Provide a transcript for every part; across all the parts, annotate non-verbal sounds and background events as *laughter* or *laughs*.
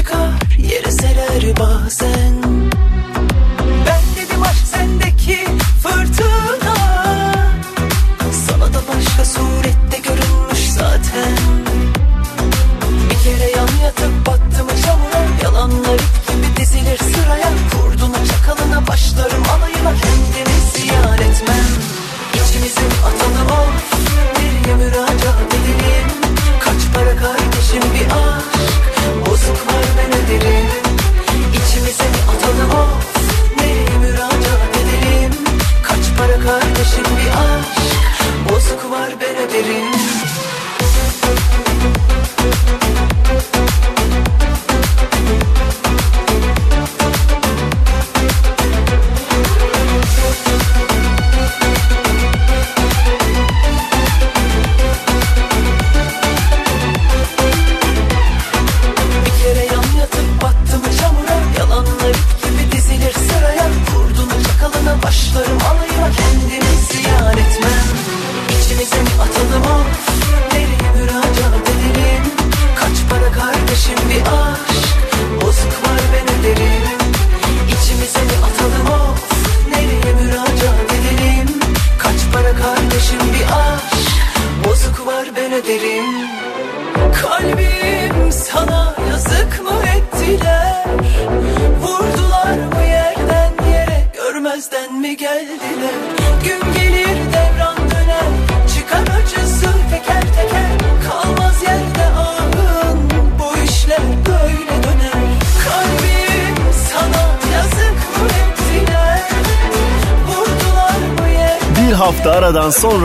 Çıkar yere serer bazen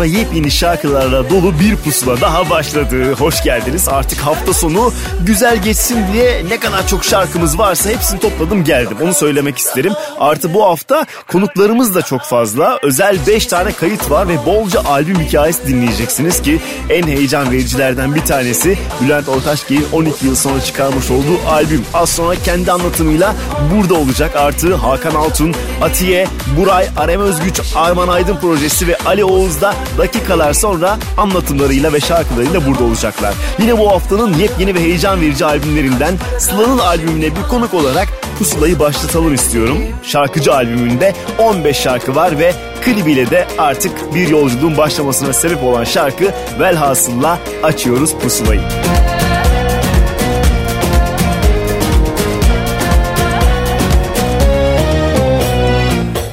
sonra yepyeni şarkılarla dolu bir pusula daha başladı. Hoş geldiniz. Artık hafta sonu güzel geçsin diye ne kadar çok şarkımız varsa hepsini topladım geldim. Onu söylemek isterim. Artı bu hafta konuklarımız da çok fazla. Özel 5 tane kayıt var ve bolca albüm hikayesi dinleyeceksiniz ki en heyecan vericilerden bir tanesi Bülent Ortaçgil'in 12 yıl sonra çıkarmış olduğu albüm. Az sonra kendi anlatımıyla burada olacak. Artı Hakan Altun, Atiye, Buray, Arem Özgüç, Arman Aydın projesi ve Ali Oğuz da dakikalar sonra anlatımlarıyla ve şarkılarıyla burada olacaklar. Yine bu haftanın yepyeni ve heyecan verici albümlerinden Sıla'nın albümüne bir konuk olarak Pusula'yı başlatalım istiyorum. Şarkıcı albümünde 15 şarkı var ve klibiyle de artık bir yolculuğun başlamasına sebep olan şarkı Velhasılla açıyoruz Pusula'yı.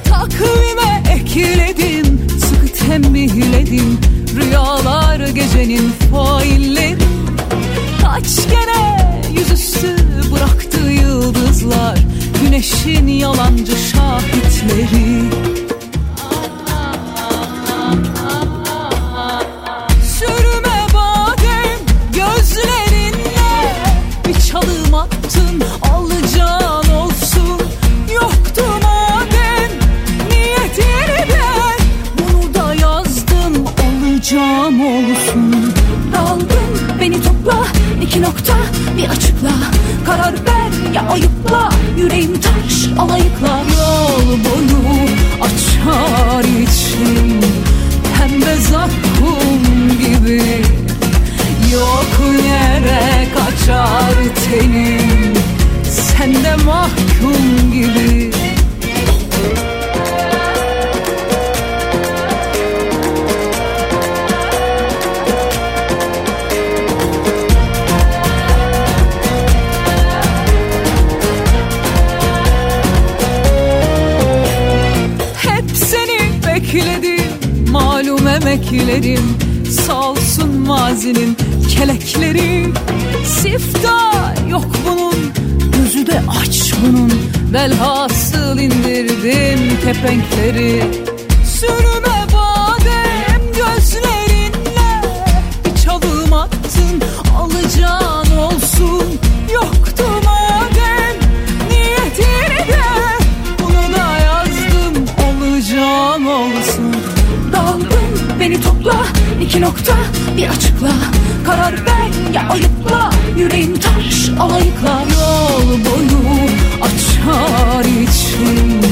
Takvime ekledim, sıkı tembihledim. Rüyalar gecenin failleri. Kaç kere yüzüstü bıraktı yıldızlar Güneşin yalancı şahitleri. Sürme badem gözlerinle. Bir çalım attın alacağın olsun. Yoktu madem niyetini ben. Bunu da yazdım alacağım olsun. Daldım beni topla iki nokta bir açıkla. Karar ver ya ayıpla yüreğim taş alayıkla Yol boyu açar için Pembe zakkum gibi. Yok yere kaçar tenim Sen de mahkum gibi malum emeklerim Salsın mazinin kelekleri. Siftah yok bunun gözü de aç bunun. Velhasıl indirdim kepenkleri. Sürme İki nokta bir açıkla. Karar ver ya ayıpla. Yüreğim taş alayıkla. Yol boyu açar içim.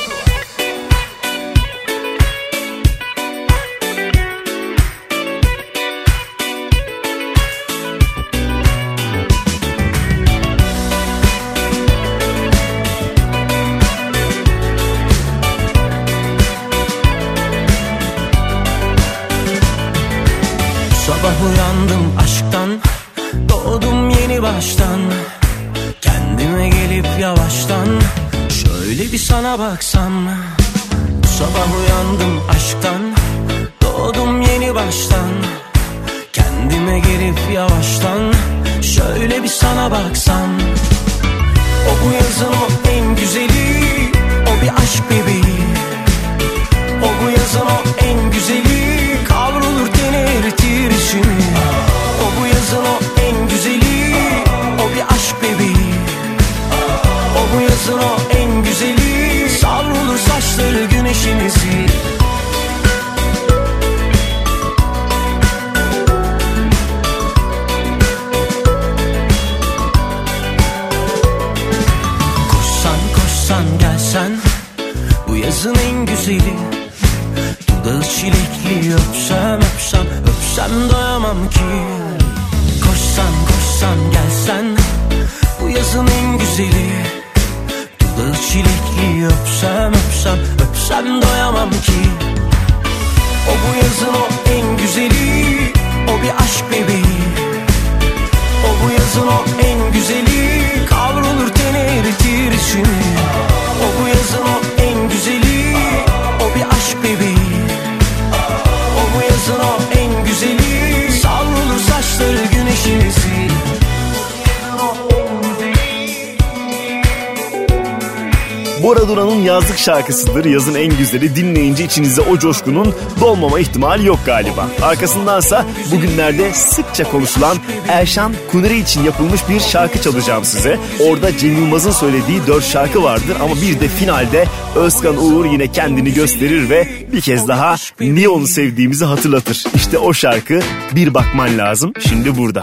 şarkıdır. Yazın en güzeli dinleyince içinizde o coşkunun dolmama ihtimali yok galiba. Arkasındansa bugünlerde sıkça konuşulan Erşan Kuneri için yapılmış bir şarkı çalacağım size. Orada Cem Yılmaz'ın söylediği dört şarkı vardır ama bir de finalde Özkan Uğur yine kendini gösterir ve bir kez daha niye onu sevdiğimizi hatırlatır. İşte o şarkı Bir Bakman Lazım şimdi burada.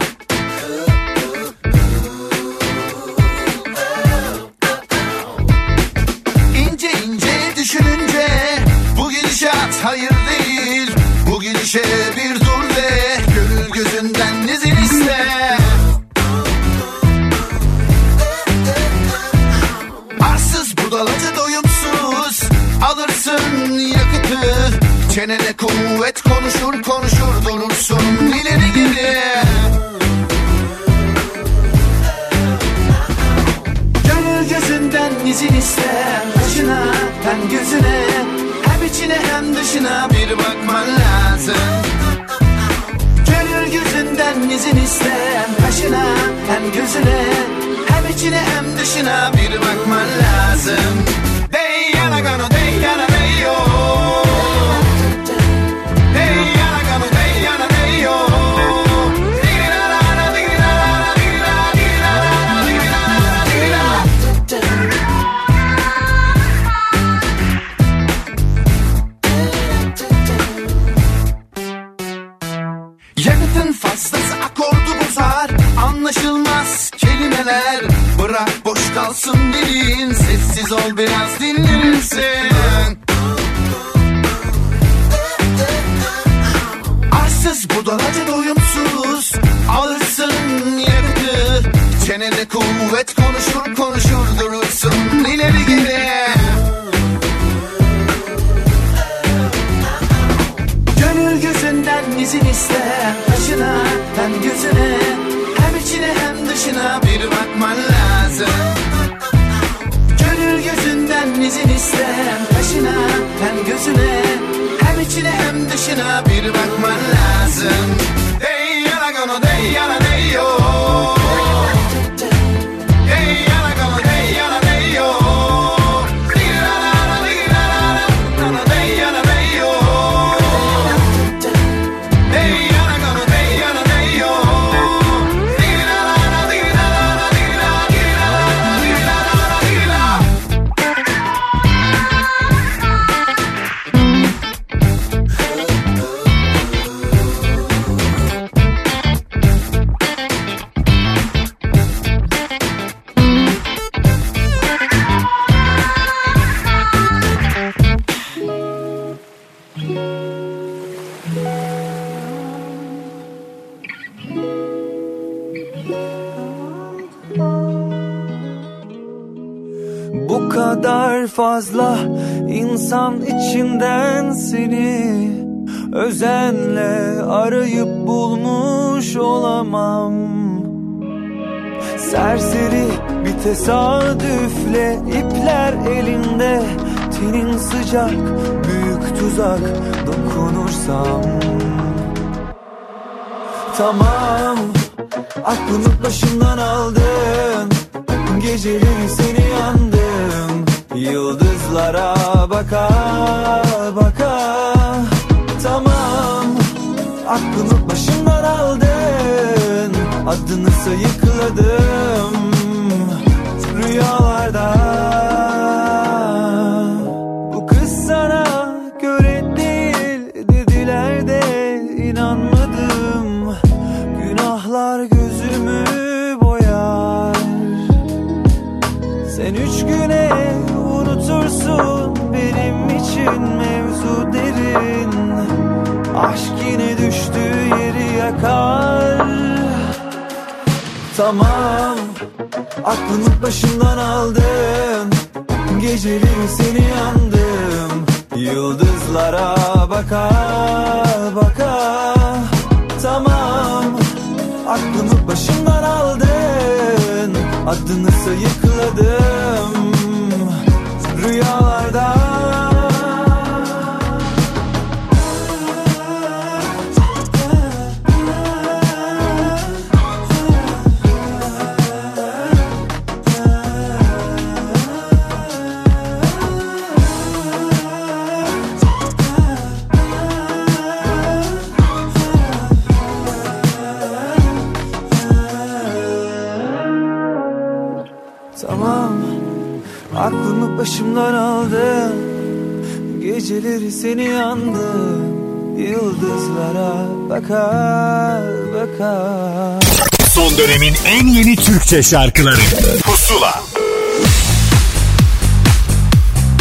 Fazla insan içinden seni Özenle arayıp bulmuş olamam. Serseri bir tesadüfle ipler elinde Tenin sıcak büyük tuzak dokunursam. Tamam aklımı başımdan aldın Geceleri seni yandım Yıldızlara baka baka. Tamam aklımı başımdan aldın. Adını sayıkladım Rüyalarda yakar Tamam aklımı başımdan aldın. Geceleri seni yandım. Yıldızlara baka baka. Tamam aklımı başımdan aldın. Adını sayıkladım Geceleri seni yandım Yıldızlara bakar bakar Son dönemin en yeni Türkçe şarkıları Pusula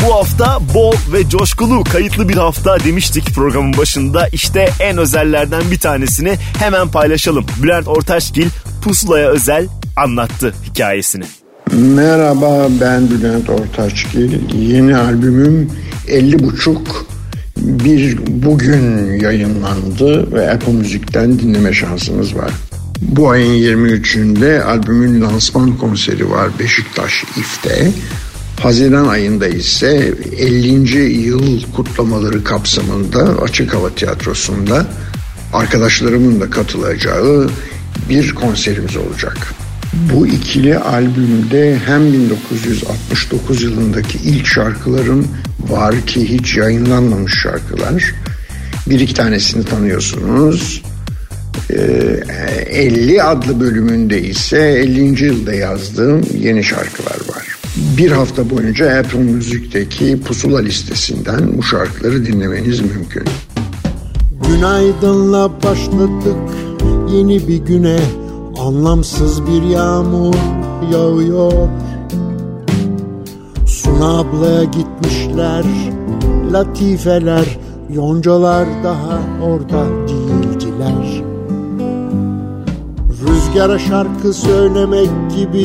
Bu hafta bol ve coşkulu kayıtlı bir hafta demiştik programın başında. İşte en özellerden bir tanesini hemen paylaşalım. Bülent Ortaçgil Pusula'ya özel anlattı hikayesini. Merhaba ben Bülent Ortaçgil. Yeni albümüm 50 buçuk bir bugün yayınlandı ve Apple Müzik'ten dinleme şansınız var. Bu ayın 23'ünde albümün lansman konseri var Beşiktaş İF'te. Haziran ayında ise 50. yıl kutlamaları kapsamında Açık Hava Tiyatrosu'nda arkadaşlarımın da katılacağı bir konserimiz olacak. Bu ikili albümde hem 1969 yılındaki ilk şarkılarım var ki hiç yayınlanmamış şarkılar. Bir iki tanesini tanıyorsunuz. Ee, 50 adlı bölümünde ise 50. yılda yazdığım yeni şarkılar var. Bir hafta boyunca Apple Müzik'teki pusula listesinden bu şarkıları dinlemeniz mümkün. Günaydınla başladık yeni bir güne Anlamsız bir yağmur yağıyor. Suna ablaya gitmişler Latifeler Yoncalar daha orada değildiler. Rüzgara şarkı söylemek gibi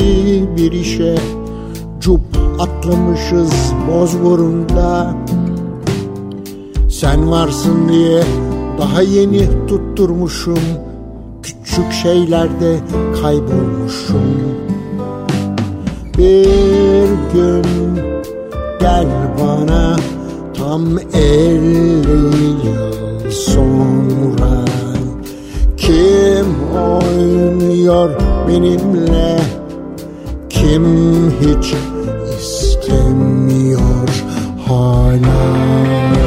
bir işe Cup atlamışız Bozburun'da Sen varsın diye Daha yeni tutturmuşum Küçük şeylerde kaybolmuşum. Bir gün gel bana Tam elli yıl sonra. Kim oynuyor benimle? Kim hiç istemiyor hala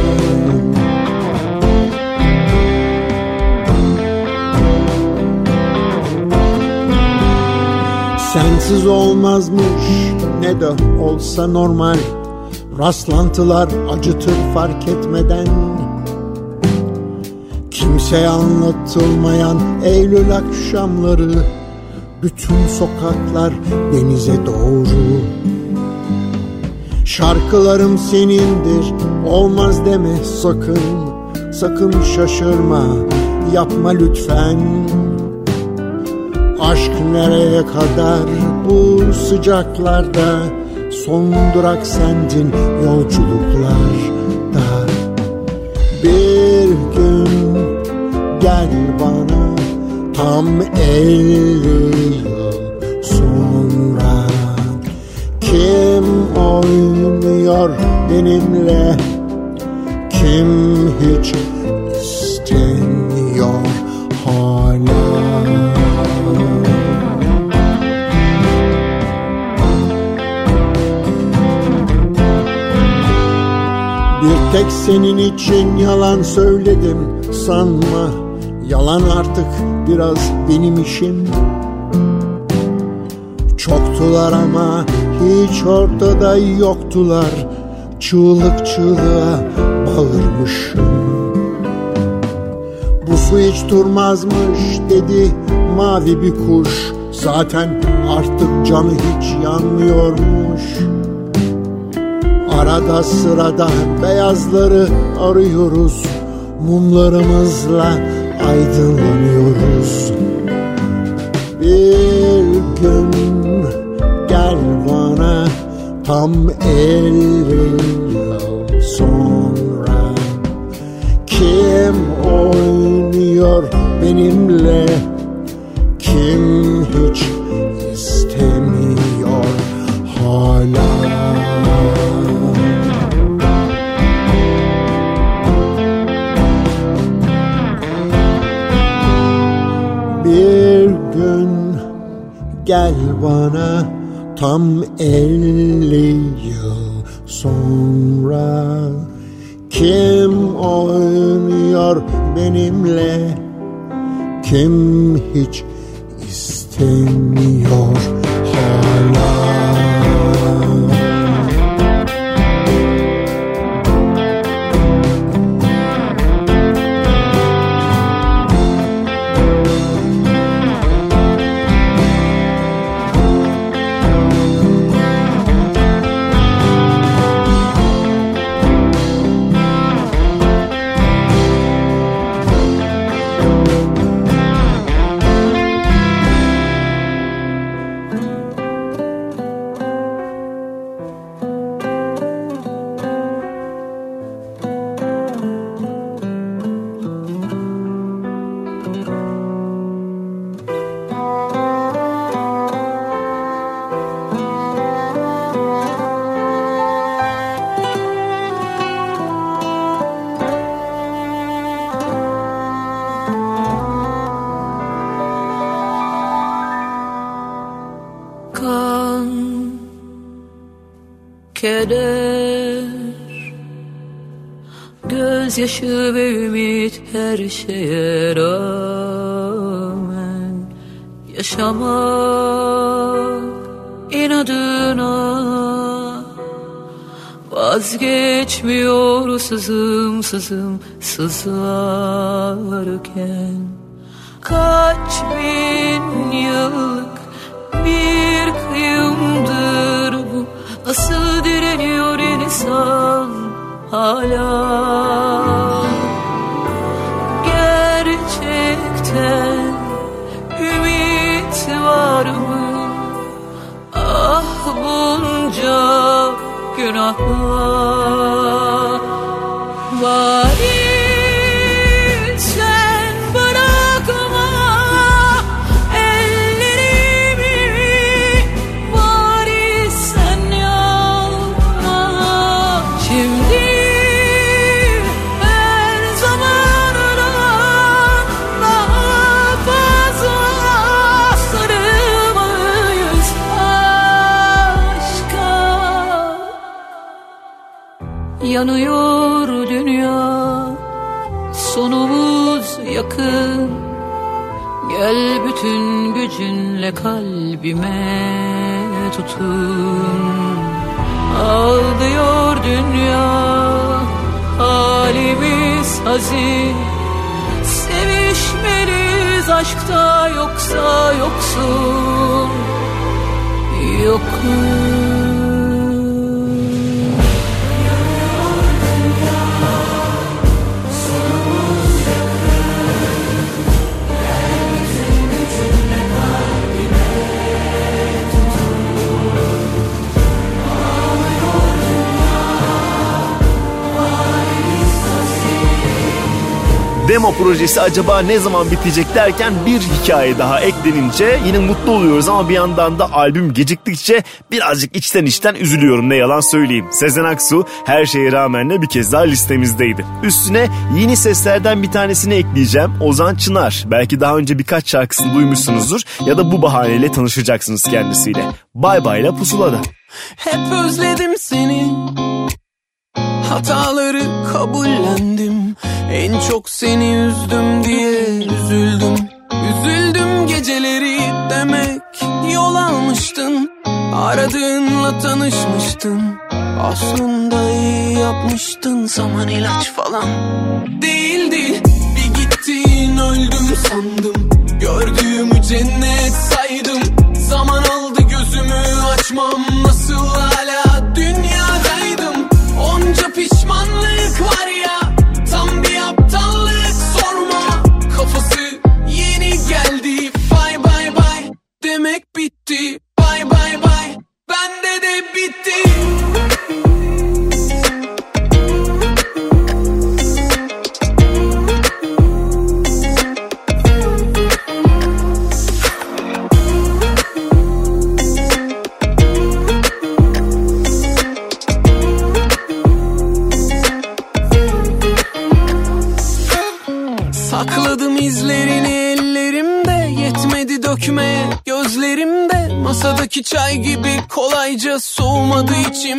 Sensiz olmazmış ne de olsa normal. Rastlantılar acıtır fark etmeden. Kimseye anlatılmayan Eylül akşamları Bütün sokaklar denize doğru. Şarkılarım senindir olmaz deme sakın. Sakın şaşırma yapma lütfen Aşk nereye kadar bu sıcaklarda? Son durak sendin yolculuklarda Bir gün gel bana tam elli yıl sonra. Kim oynuyor benimle? Kim hiç tek senin için yalan söyledim. Sanma Yalan artık biraz benim işim. Çoktular ama hiç ortada yoktular. Çığlık çığlığa bağırmışım. Bu su hiç durmazmış dedi mavi bir kuş. Zaten artık canı hiç yanmıyormuş Arada sırada beyazları arıyoruz. Mumlarımızla aydınlanıyoruz. Bir gün gel bana tam elli yıl sonra. Kim oynuyor benimle? Kim hiç istemiyor? Hala gel bana tam elli yıl sonra Kim oynuyor benimle? Kim hiç istemiyor gözyaşı ve ümit her şeye rağmen yaşamak inadına vazgeçmiyor sızım sızım sızarken. Kaç bin yıllık bir kıyımdır bu. Nasıl direniyor insan hala 花。Yanıyor dünya. Sonumuz yakın. Gel bütün gücünle kalbime tutun. Ağlıyor dünya. Halimiz hazin. Sevişmeliyiz aşkta yoksa yoksun. Yokum Demo projesi acaba ne zaman bitecek derken bir hikaye daha eklenince yine mutlu oluyoruz ama bir yandan da albüm geciktikçe birazcık içten içten üzülüyorum ne yalan söyleyeyim. Sezen Aksu her şeye rağmen bir kez daha listemizdeydi. Üstüne yeni seslerden bir tanesini ekleyeceğim. Ozan Çınar. Belki daha önce birkaç şarkısını duymuşsunuzdur ya da bu bahaneyle tanışacaksınız kendisiyle. Bay bayla pusulada. Hep özledim seni Hataları kabullendim. En çok seni üzdüm diye üzüldüm. Üzüldüm geceleri demek Yol almıştın. Aradığınla tanışmıştın. Aslında iyi yapmıştın. Zaman ilaç falan Değildi. Bir gittin öldüm sandım. Gördüğümü cennet saydım. Zaman aldı gözümü açmam Nasıl bitti. Bay bay bay. Bende de bitti. Sakladım izlerini ellerimde Yetmedi dökmeye gözlerimde Masadaki çay gibi kolayca soğumadı içim.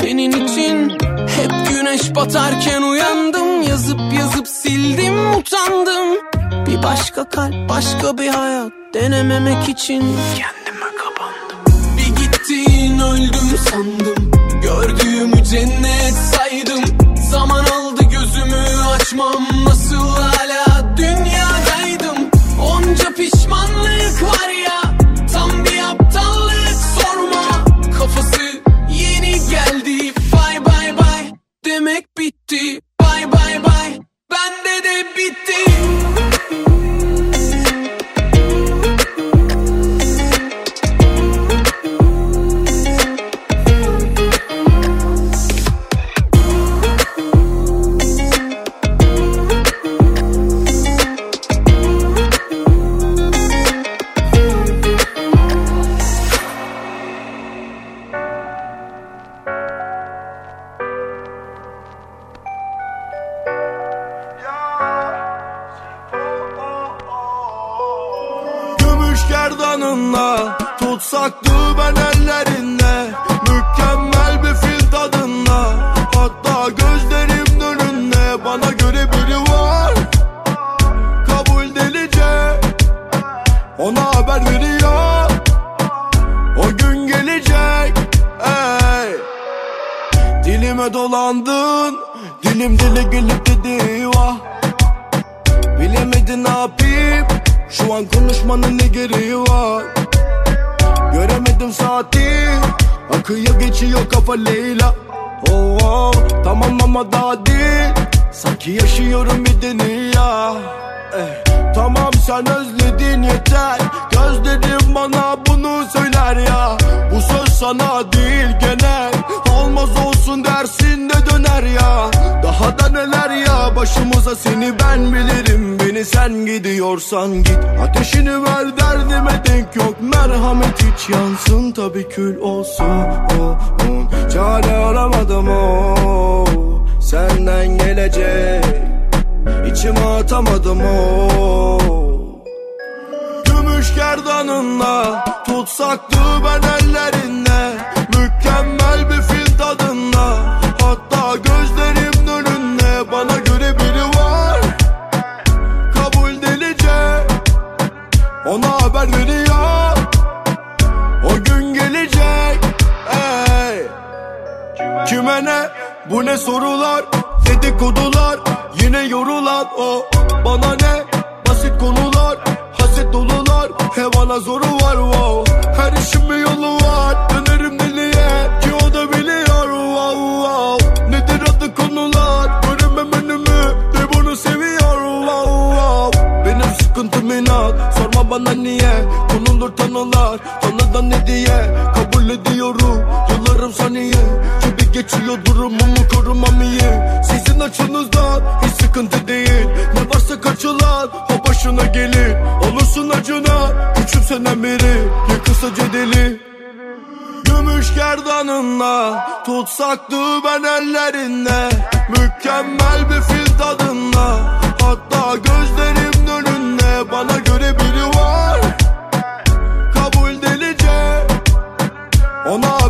Senin için hep güneş batarken uyandım. Yazıp yazıp sildim utandım. Bir başka kalp başka bir hayat Denememek için kendime kapandım. Bir gittin öldüm sandım. Gördüğümü cennet saydım. Zaman aldı gözümü açmam. Nasıl hala dünyadaydım? Onca pişmanlık var ya geldi. Bay bay bay Demek bitti. Bay bay bay Bende de bitti Tutsaktı ben ellerinde. Mükemmel bir fil tadında. Hatta gözlerim önünde. Bana göre biri var. Kabul delice. Ona haber veriyor. O gün gelecek. Ey. Dilime dolandın. Dilim dile gelip dedi vah. Bilemedin ne yapayım? Şu an konuşmanın ne gereği var Göremedim saati. Akıyor geçiyor kafa Leyla. Oh, oh, Tamam ama daha değil. Sanki yaşıyorum bir dünya eh, Tamam sen özledin yeter. Gözlerim bana bunu söyler ya. Bu söz sana değil genel. Olmaz olsun dersin de döner ya. Daha da neler ya başımıza seni ben bilirim. Beni sen gidiyorsan git. Ateşini ver derdime denk yok. Merhamet hiç yansın tabi kül olsun. Oh, oh. Çare aramadım o Senden gelecek İçime atamadım o. Gümüş gerdanınla Tutsaktı ben ellerinde. Mükemmel bir fil tadında Hatta gözlerimin önünde bana göre biri var. Kabul delice Ona haber veriyor. O gün gelecek ey. Kime ne bu ne sorular Dedikodular yine yorulan o. Bana ne basit konular Haset dolular Hevana zoru var wow. Her işin bir yolu var Dönerim deliye ki o da biliyor wow wow. Nedir adı konular Göremem önümü de bunu seviyor wow wow. Benim sıkıntım inat Sorma bana niye Konulur tanılar Tanıdan ne diye. Kabul ediyorum Yıllarım saniye Gibi geçiyor durumumu korumam iyi. Sizin açınızdan hiç sıkıntı değil. Ne varsa kaçılan o başına gelir. Olursun acına küçümsenen biri. Yıkılsa deli Gümüş gerdanınla Tutsaktı ben ellerinde. Mükemmel bir fil tadında Hatta gözlerim önünde Bana göre biri var. Kabul delice Ona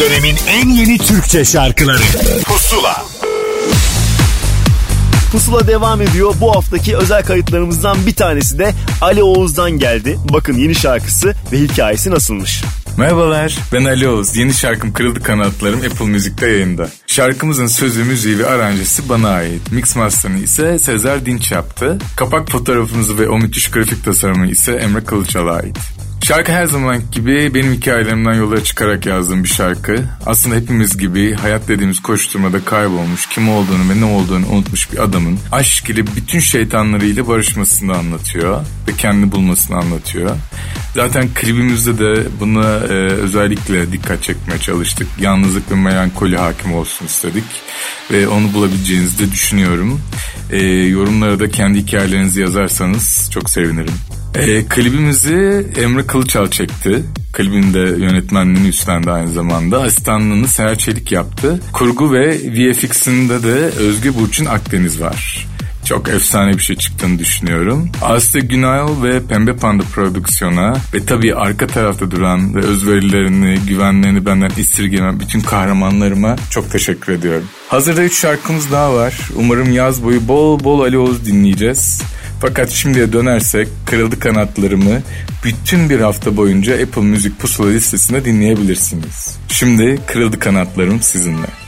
dönemin en yeni Türkçe şarkıları Pusula Pusula devam ediyor. Bu haftaki özel kayıtlarımızdan bir tanesi de Ali Oğuz'dan geldi. Bakın yeni şarkısı ve hikayesi nasılmış. Merhabalar ben Ali Oğuz. Yeni şarkım Kırıldı Kanatlarım Apple Müzik'te yayında. Şarkımızın sözü, müziği ve aranjesi bana ait. Mix master'ını ise Sezer Dinç yaptı. Kapak fotoğrafımızı ve o müthiş grafik tasarımı ise Emre Kılıçal'a ait. Şarkı her zaman gibi benim hikayelerimden yola çıkarak yazdığım bir şarkı. Aslında hepimiz gibi hayat dediğimiz koşturmada kaybolmuş, kim olduğunu ve ne olduğunu unutmuş bir adamın aşk ile bütün şeytanlarıyla barışmasını anlatıyor ve kendini bulmasını anlatıyor. Zaten klibimizde de buna e, özellikle dikkat çekmeye çalıştık. Yalnızlık ve melankoli hakim olsun istedik ve onu bulabileceğinizi de düşünüyorum. E, yorumlara da kendi hikayelerinizi yazarsanız çok sevinirim. E, klibimizi Emre Kılıçal çekti. Klibin de yönetmenliğini üstlendi aynı zamanda. Asistanlığını Seher Çelik yaptı. Kurgu ve VFX'inde de Özge Burçin Akdeniz var. Çok efsane bir şey çıktığını düşünüyorum. Aslı Günayol ve Pembe Panda prodüksiyona ve tabii arka tarafta duran ve özverilerini, güvenlerini benden esirgemen bütün kahramanlarıma çok teşekkür ediyorum. Hazırda 3 şarkımız daha var. Umarım yaz boyu bol bol Ali Oğuz dinleyeceğiz. Fakat şimdiye dönersek Kırıldı Kanatlarımı bütün bir hafta boyunca Apple Müzik Pusula listesinde dinleyebilirsiniz. Şimdi Kırıldı Kanatlarım sizinle.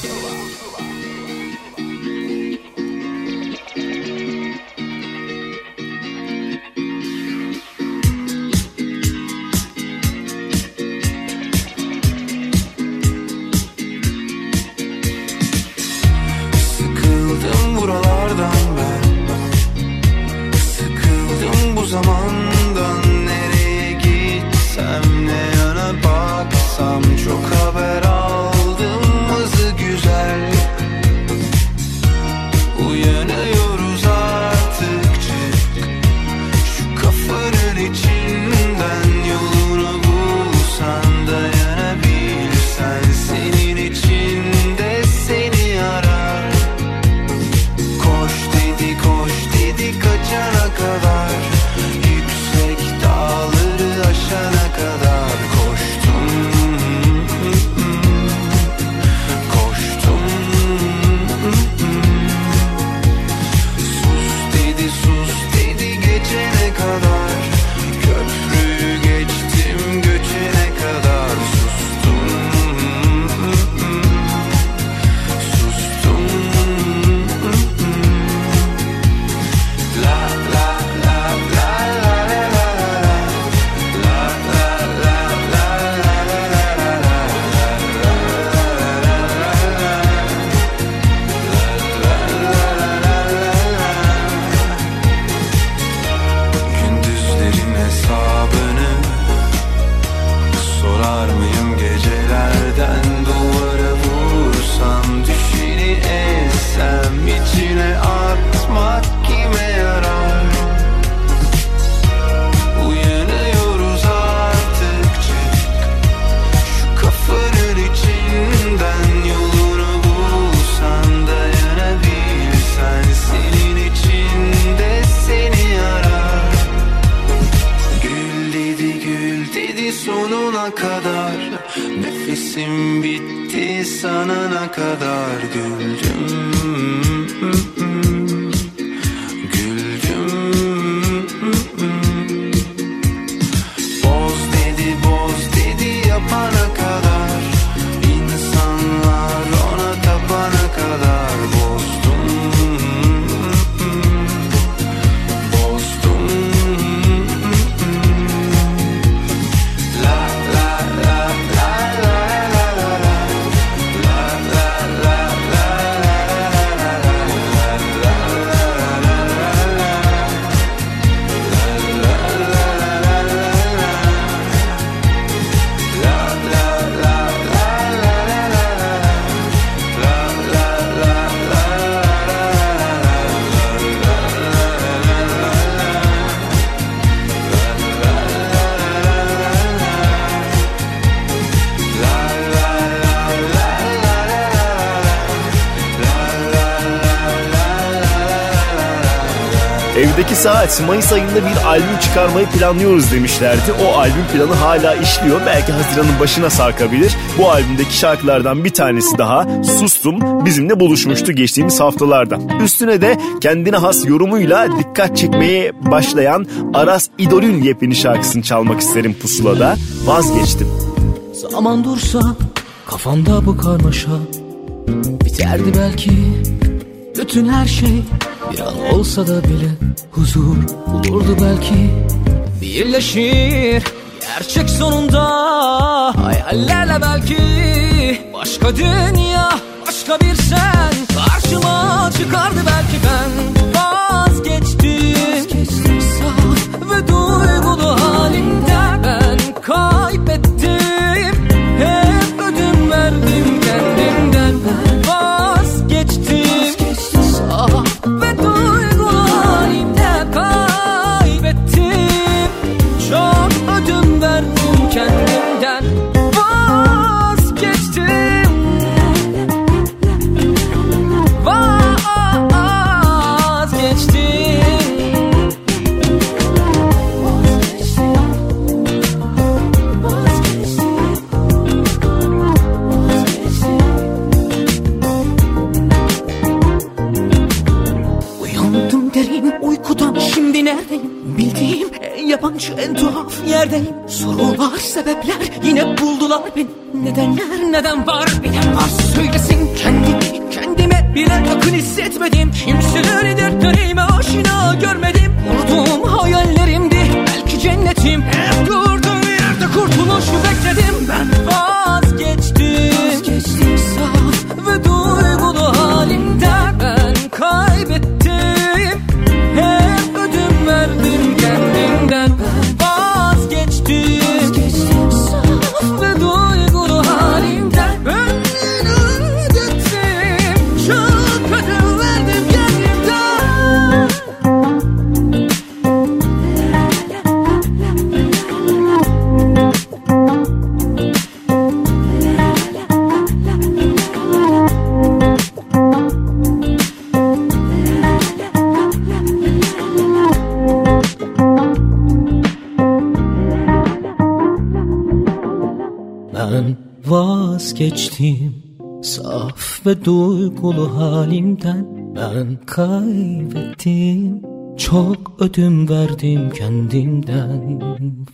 saat Mayıs ayında bir albüm çıkarmayı planlıyoruz demişlerdi. O albüm planı hala işliyor. Belki Haziran'ın başına sarkabilir. Bu albümdeki şarkılardan bir tanesi daha Sustum bizimle buluşmuştu geçtiğimiz haftalarda. Üstüne de kendine has yorumuyla dikkat çekmeye başlayan Aras İdol'ün yepyeni şarkısını çalmak isterim pusulada. Vazgeçtim. Zaman dursa kafamda bu karmaşa Biterdi belki bütün her şey bir an olsa da bile huzur bulurdu belki. Birleşir gerçek sonunda Hayallerle belki. Başka dünya başka bir sen Karşıma çıkardı belki ben. Yerdeyim Sorular sebepler yine buldular beni. Nedenler neden var bilen varsa söylesin Kendimi kendime bile yakın hissetmedim. Kimseleri dertlerime aşina görmedim. Kurduğum hayallerimdi belki cennetim ve duygulu halimden Ben kaybettim. Çok ödün verdim kendimden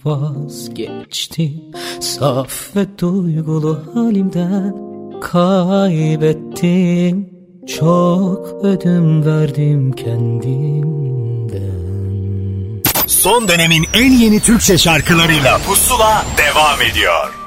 Vazgeçtim. Saf ve duygulu halimden Kaybettim. Çok ödün verdim kendimden. Son dönemin en yeni Türkçe şarkılarıyla Pusula devam ediyor.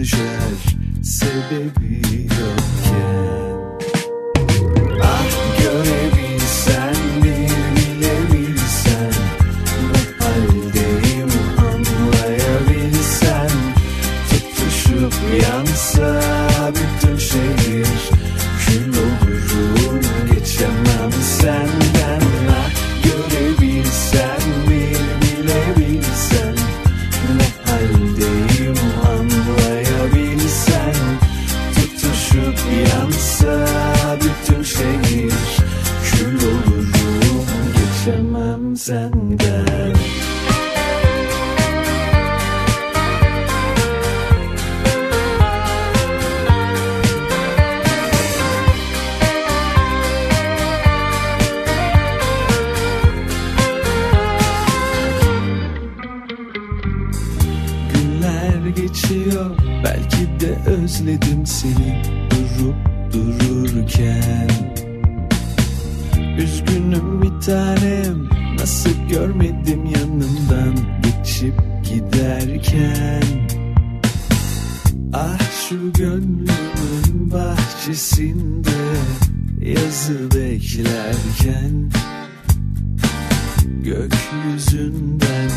Düşer. Sebebi belki de özledim seni durup dururken. Üzgünüm bir tanem nasıl görmedim yanından geçip giderken. Ah şu gönlümün bahçesinde yazı beklerken. Gökyüzünden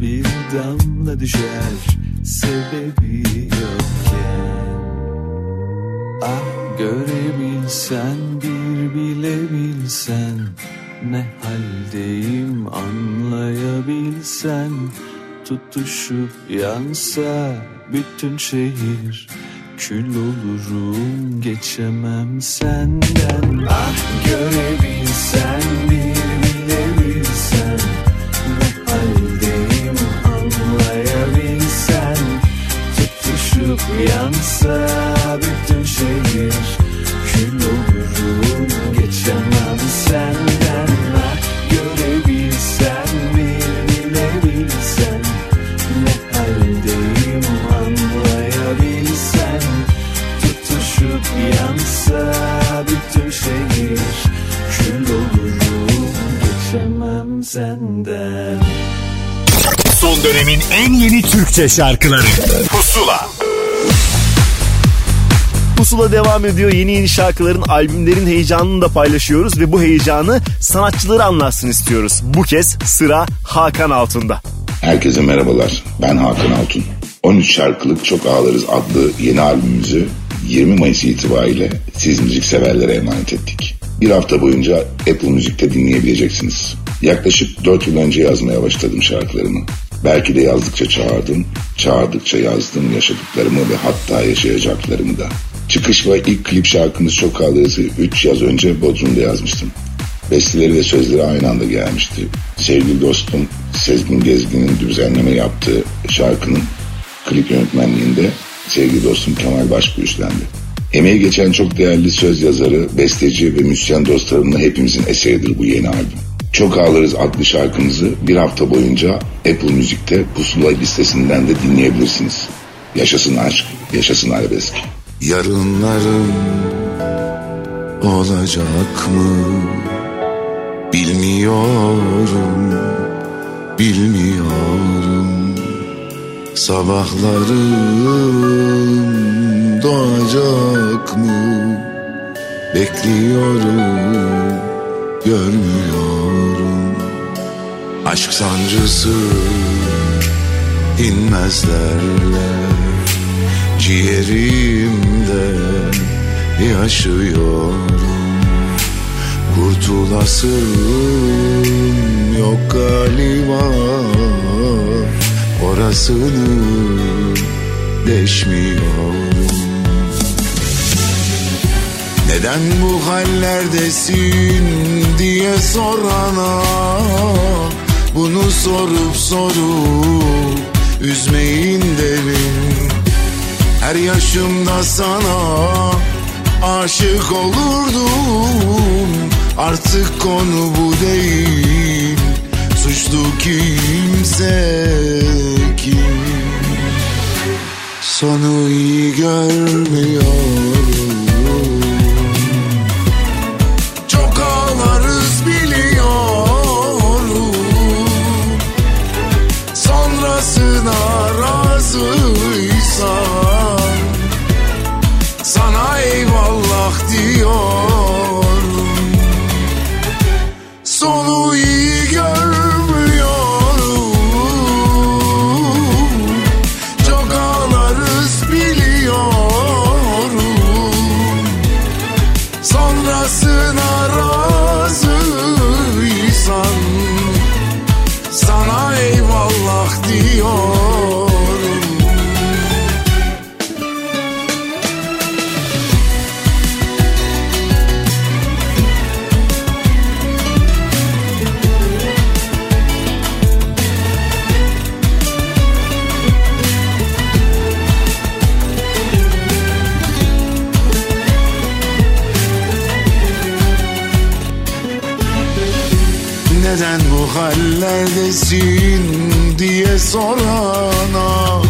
bir damla düşer sebebi yokken Ah görebilsen bir bilebilsen Ne haldeyim anlayabilsen Tutuşup yansa bütün şehir Kül olurum geçemem senden. Ah görebilsen olsa bütün şehir Kül olurum. Geçemem senden ben Görebilsen bir bilebilsen Ne haldeyim anlayabilsen Tutuşup yansa bütün şehir Kül olurum. Geçemem senden. Son dönemin en yeni Türkçe şarkıları. Pusula. Pusula devam ediyor. Yeni yeni şarkıların, albümlerin heyecanını da paylaşıyoruz ve bu heyecanı sanatçıları anlatsın istiyoruz. Bu kez sıra Hakan Altun'da. Herkese merhabalar. Ben Hakan Altun. 13 şarkılık Çok Ağlarız adlı yeni albümümüzü 20 Mayıs itibariyle siz müzik severlere emanet ettik. Bir hafta boyunca Apple Müzik'te dinleyebileceksiniz. Yaklaşık 4 yıl önce yazmaya başladım şarkılarımı. Belki de yazdıkça çağırdım, çağırdıkça yazdım yaşadıklarımı ve hatta yaşayacaklarımı da. Çıkış ve ilk klip şarkımız Çok Ağlarız'ı 3 yaz önce Bodrum'da yazmıştım. Besteleri ve sözleri aynı anda gelmişti. Sevgili dostum Sezgin Gezgin'in düzenleme yaptığı şarkının klip yönetmenliğinde sevgili dostum Kemal Başbuğ üstlendi. Emeği geçen çok değerli söz yazarı, besteci ve müzisyen dostlarımla hepimizin eseridir bu yeni albüm. Çok Ağlarız adlı şarkımızı bir hafta boyunca Apple Müzik'te Pusula listesinden de dinleyebilirsiniz. Yaşasın aşk, yaşasın arabesk. Yarınlarım olacak mı? Bilmiyorum, bilmiyorum. Sabahlarım doğacak mı? Bekliyorum, görmüyorum. Aşk sancısı inmezlerler ciğerimde yaşıyorum. Kurtulasım yok galiba. Orasını deşmiyorum. Neden bu hallerdesin diye sorana Bunu sorup sorup üzmeyin derim her yaşımda sana aşık olurdum. Artık konu bu değil. Suçlu kimse kim? Sonu iyi görmüyorum eyvallah sorana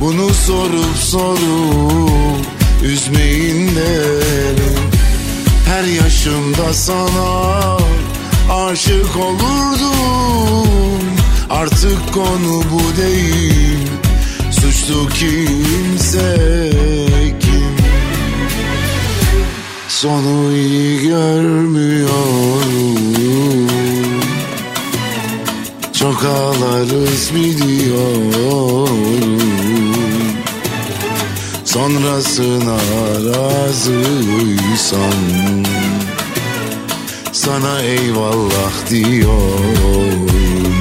Bunu sorup sorup üzmeyin derim Her yaşımda sana aşık olurdum. Artık konu bu değil. Suçlu kimse kim? Sonu iyi görmüyorum Çok ağlarız biliyorum Sonrasına razıysan Sana eyvallah diyorum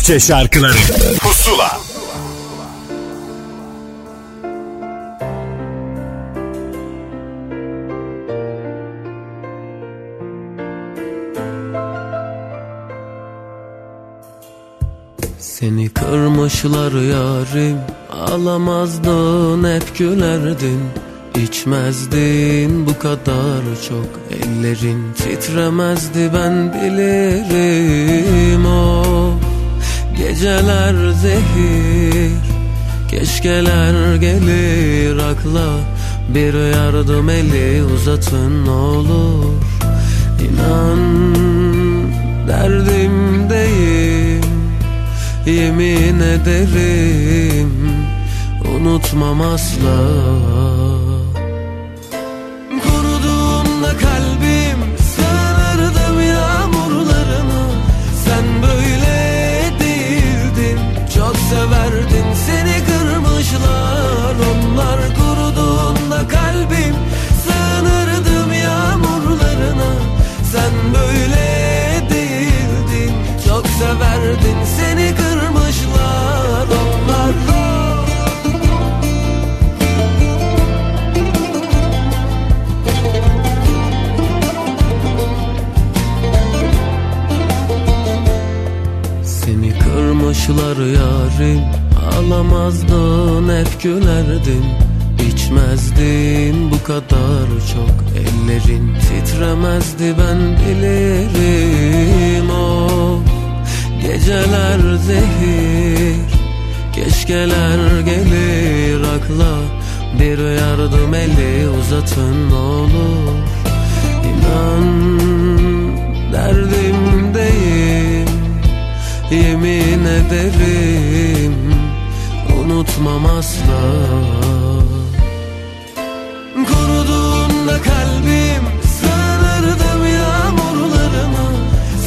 Türkçe şarkıları. Pusula. Seni kırmışlar yarim Alamazdın hep gülerdin. İçmezdin bu kadar çok Ellerin titremezdi ben bilirim. O Geceler zehir Keşkeler gelir. Akla Bir yardım eli uzatın olur. İnan derdimdeyim Yemin ederim. Unutmam asla kırmışlar Onlar kuruduğunda kalbim Sığınırdım yağmurlarına. Sen böyle değildin Çok severdin seni kırmışlar Onlar. Seni kırmışlar yarim Ağlamazdın hep gülerdin İçmezdin bu kadar çok. Ellerin titremezdi ben bilirim. O Geceler zehir Keşkeler gelir. Akla Bir yardım eli uzatın olur. İnan derdimdeyim Yemin ederim Unutmam asla. Kuruduğunda kalbim Sığınırdım yağmurlarına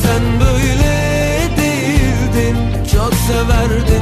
Sen böyle değildin Çok severdin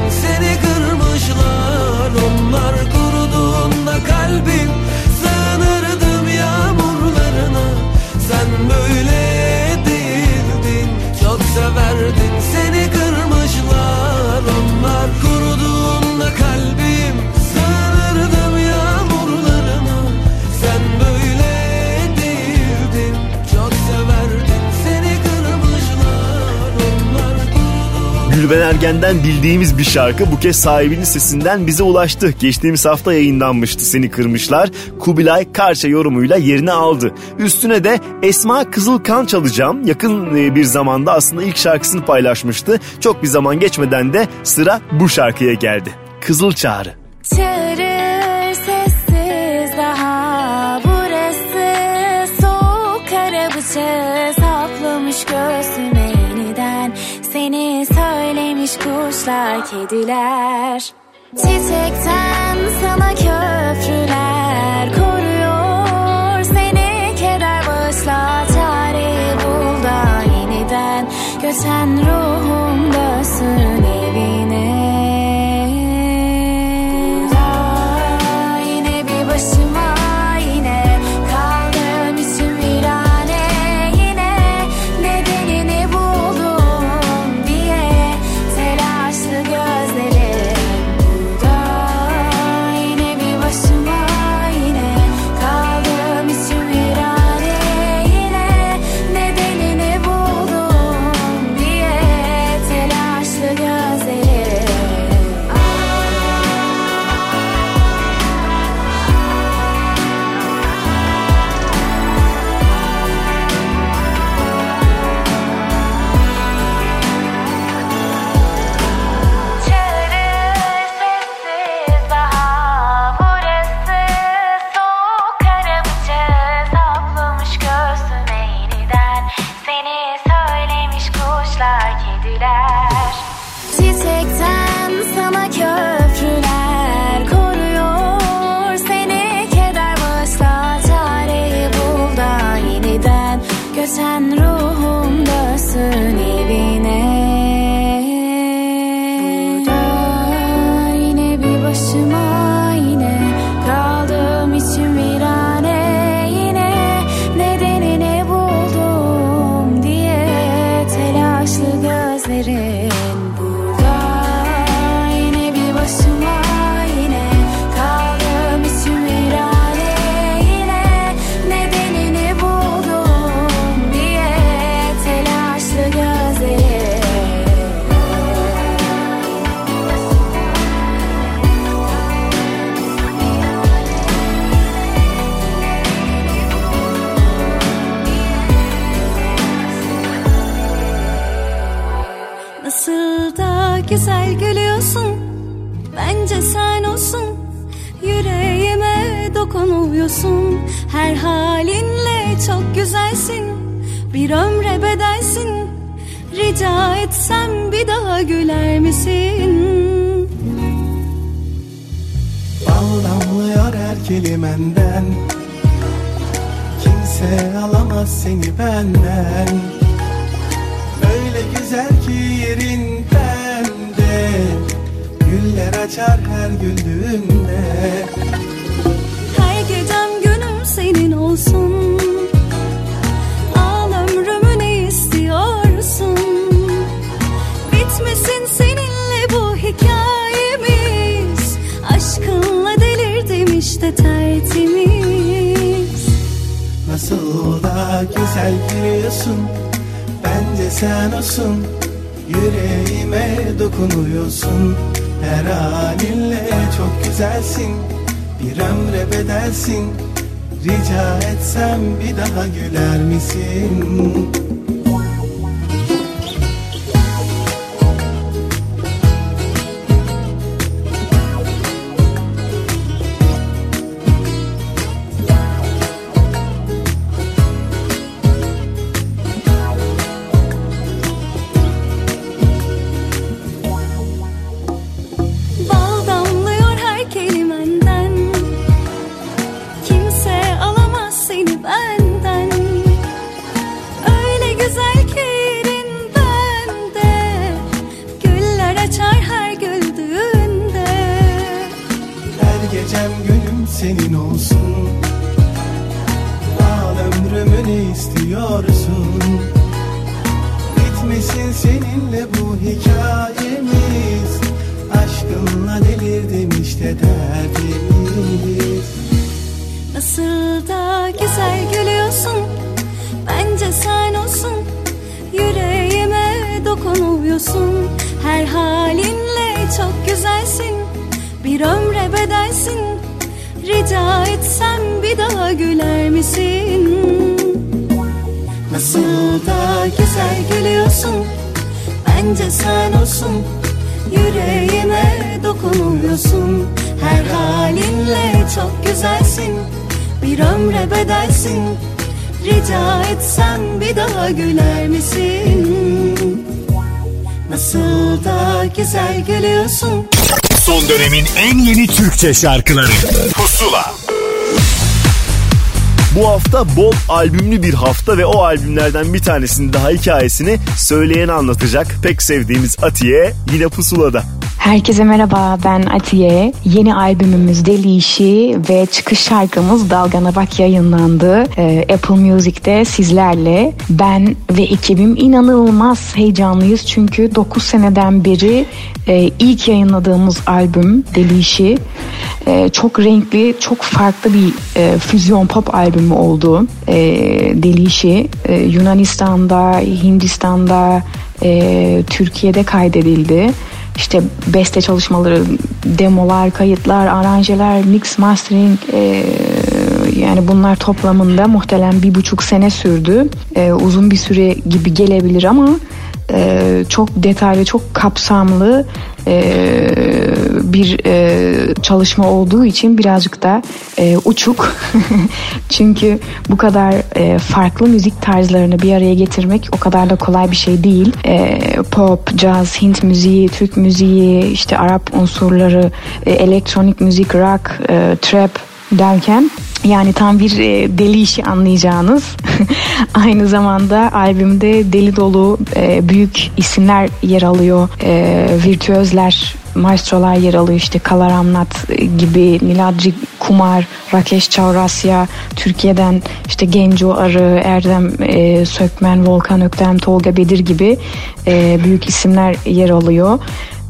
Gülben Ergen'den bildiğimiz bir şarkı bu kez sahibinin sesinden bize ulaştı. Geçtiğimiz hafta yayınlanmıştı Seni Kırmışlar. Kubilay Karça yorumuyla yerini aldı. Üstüne de Esma Kızılkan çalacağım. Yakın e, bir zamanda aslında ilk şarkısını paylaşmıştı. Çok bir zaman geçmeden de sıra bu şarkıya geldi. Kızıl Çağrı. Çağırır kuşlar kediler. Çiçekten sana köprüler koruyor. Seni keder bağışla çare bul da yeniden. Göçen ruhum dönsün 寂寞 güzelsin Bir ömre bedelsin. Rica etsem bir daha güler misin? Bal damlıyor her kelimenden. Kimse alamaz seni benden. Öyle güzel ki yerinden de. Güller açar her güldüğünde. Her gecem günüm senin olsun Nasıl da güzel gülüyorsun Bence sen olsun Yüreğime dokunuyorsun Her halinle çok güzelsin Bir ömre bedelsin Rica etsem bir daha güler misin? Bitmesin seninle bu hikayemiz? Aşkınla delirdim işte derdimiz. Nasıl da güzel gülüyorsun Bence sen olsun. Yüreğime dokunuyorsun Her halinle çok güzelsin. Bir ömre bedelsin Rica etsem bir daha güler misin? Nasıl da güzel gülüyorsun. Bence sen olsun. Yüreğime dokunuyorsun Her halinle çok güzelsin. Bir ömre bedelsin. Rica etsem bir daha güler misin? Nasıl da güzel gülüyorsun. Son dönemin en yeni Türkçe şarkıları. Pusula Bu hafta bol albümlü bir hafta ve o albümlerden bir tanesinin daha hikayesini söyleyeni anlatacak. Pek sevdiğimiz Atiye yine pusulada. Herkese merhaba ben Atiye. Yeni albümümüz Deli İşi ve çıkış şarkımız Dalgana Bak yayınlandı. Ee, Apple Music'te sizlerle. Ben ve ekibim inanılmaz heyecanlıyız çünkü 9 seneden beri e, ilk yayınladığımız albüm Deli İşi. E, çok renkli, çok farklı bir e, füzyon pop albümü oldu. E, Deli İşi e, Yunanistan'da, Hindistan'da, e, Türkiye'de kaydedildi. İşte beste çalışmaları, demolar, kayıtlar, aranjeler, mix, mastering e, yani bunlar toplamında muhtemelen bir buçuk sene sürdü. E, uzun bir süre gibi gelebilir ama e, çok detaylı, çok kapsamlı e, bir e, çalışma olduğu için birazcık da e, uçuk. *laughs* Çünkü bu kadar e, farklı müzik tarzlarını bir araya getirmek o kadar da kolay bir şey değil. E, pop, jazz, Hint müziği, Türk müziği, işte Arap unsurları, e, elektronik müzik, rock, e, trap derken yani tam bir e, deli işi anlayacağınız. *laughs* Aynı zamanda albümde deli dolu e, büyük isimler yer alıyor. E, virtüözler, maestrolar yer alıyor. İşte Kalaramnat gibi, Niladji Kumar, Rakesh Chaurasya, Türkiye'den işte Genco Arı, Erdem e, Sökmen, Volkan Öktem, Tolga Bedir gibi e, büyük isimler yer alıyor.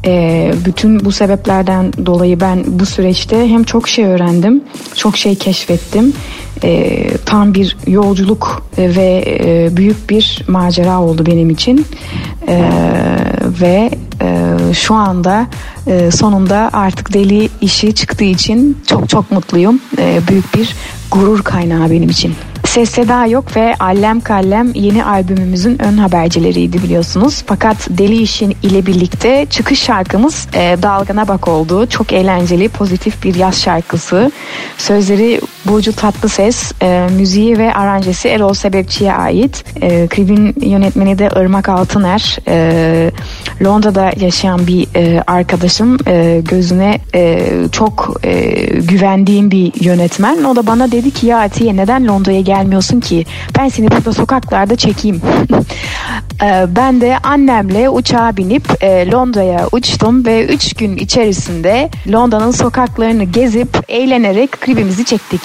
E, bütün bu sebeplerden dolayı ben bu süreçte hem çok şey öğrendim, çok şey keşfettim. E, tam bir yolculuk ve e, büyük bir macera oldu benim için. E, ve e, şu anda e, sonunda artık deli işi çıktığı için çok çok mutluyum. E, büyük bir gurur kaynağı benim için. Ses Seda Yok ve Allem Kallem yeni albümümüzün ön habercileriydi biliyorsunuz. Fakat Deli İşin ile birlikte çıkış şarkımız e, Dalgana Bak oldu. Çok eğlenceli, pozitif bir yaz şarkısı. Sözleri Burcu Tatlıses, e, müziği ve aranjesi Erol Sebepçi'ye ait. E, klibin yönetmeni de Irmak Altıner. E, Londra'da yaşayan bir e, arkadaşım e, gözüne e, çok e, güvendiğim bir yönetmen. O da bana dedi ki ya Atiye neden Londra'ya gelmiyorsun ki? Ben seni burada sokaklarda çekeyim. *laughs* E, ben de annemle uçağa binip e, Londra'ya uçtum ve 3 gün içerisinde Londra'nın sokaklarını gezip eğlenerek klibimizi çektik.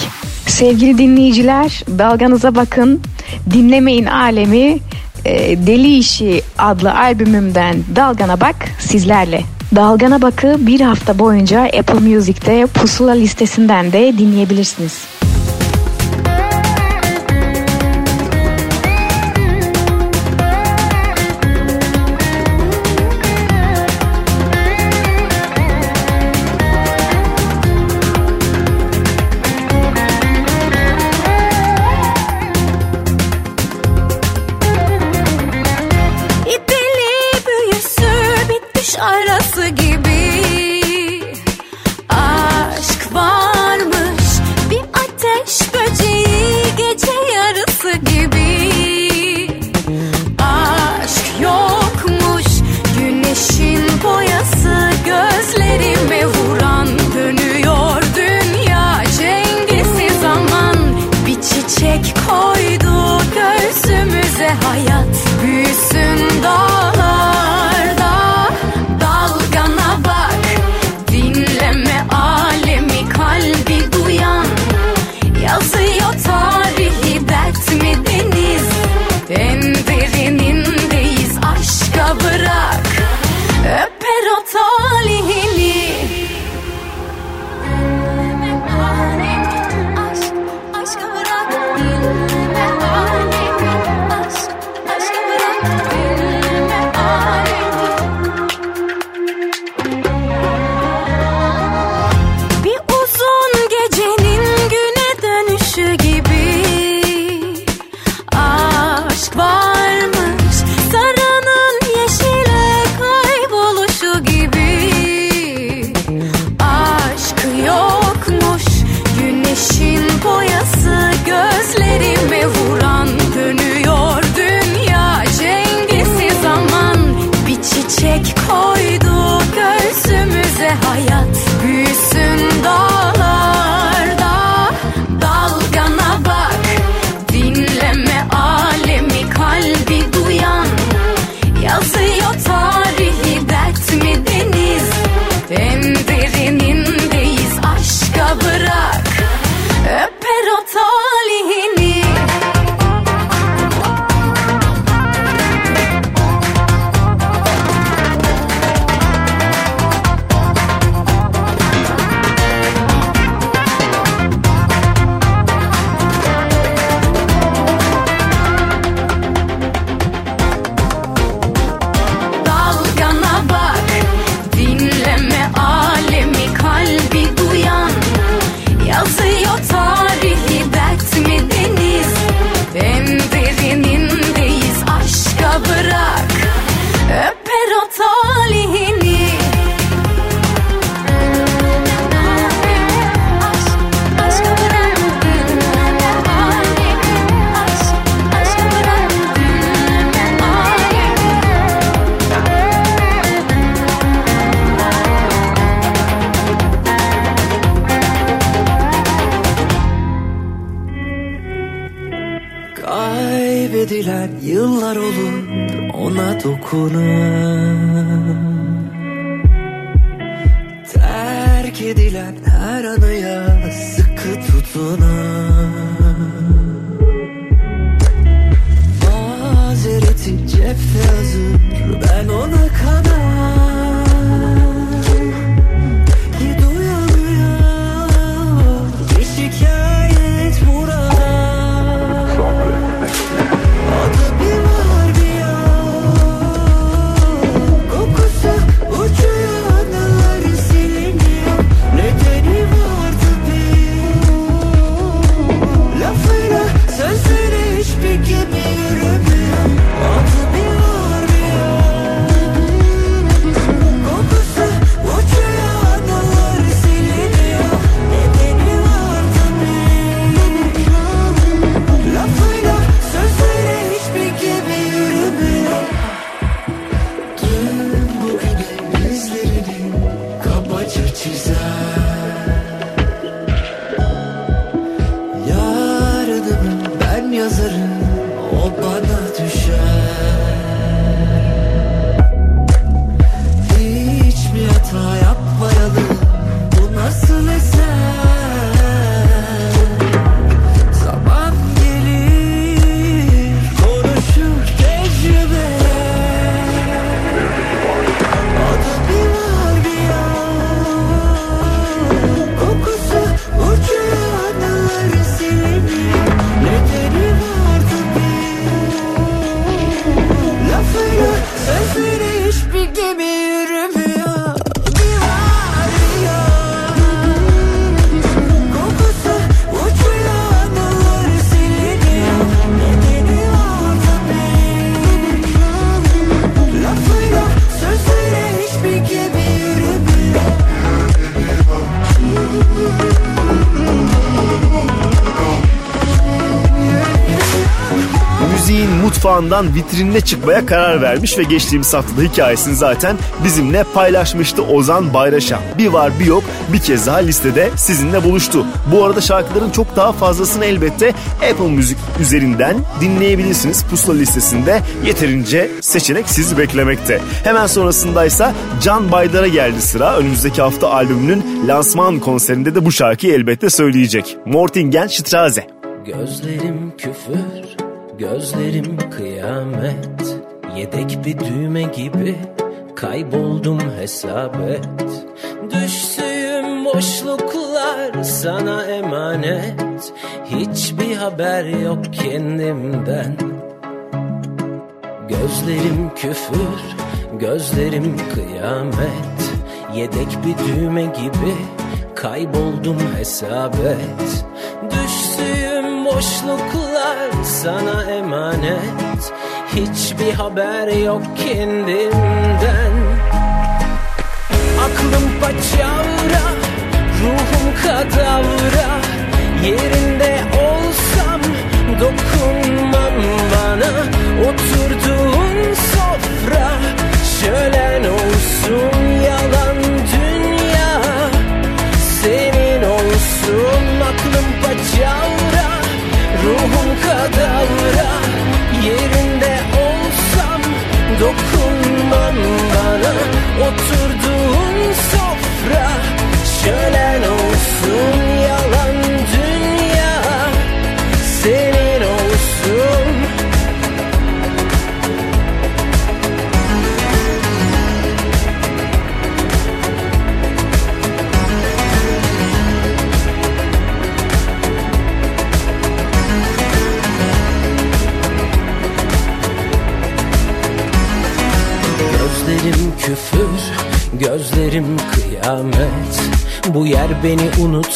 Sevgili dinleyiciler dalganıza bakın dinlemeyin alemi e, Deli İşi adlı albümümden Dalgana Bak sizlerle. Dalgana Bak'ı bir hafta boyunca Apple Music'te pusula listesinden de dinleyebilirsiniz. Mutfağından vitrinine çıkmaya karar vermiş ve geçtiğimiz haftada hikayesini zaten bizimle paylaşmıştı Ozan Bayraşan. Bir var bir yok bir kez daha listede sizinle buluştu. Bu arada şarkıların çok daha fazlasını elbette Apple Müzik üzerinden dinleyebilirsiniz. Pusula listesinde yeterince seçenek sizi beklemekte. Hemen sonrasındaysa Can Baydar'a geldi sıra. Önümüzdeki hafta albümünün lansman konserinde de bu şarkıyı elbette söyleyecek. Mortingen Straße. Gözlerim gözlerim kıyamet Yedek bir düğme gibi kayboldum hesap et Düştüğüm boşluklar sana emanet. Hiçbir haber yok kendimden. Gözlerim küfür, gözlerim kıyamet. Yedek bir düğme gibi kayboldum hesap et boşluklar sana emanet. Hiçbir haber yok kendimden Aklım paçavra, ruhum kadavra. Yerinde olsam dokunmam bana. Oturduğun sofra şölen olsun yalan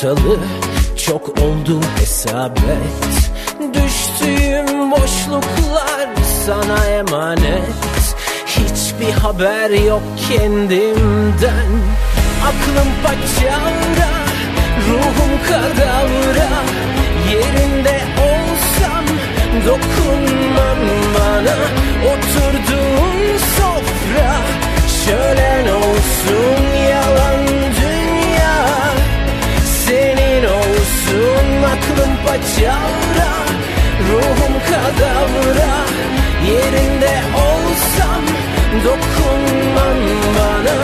unutalı, çok oldu hesap et. Düştüğüm boşluklar sana emanet. Hiçbir haber yok kendimden. Aklım paçavra, ruhum kadavra. Yerinde olsam dokunmam bana. Oturduğun sofra şölen olsun yalan olsun aklım paçavra Ruhum kadavra. Yerinde olsam dokunmam bana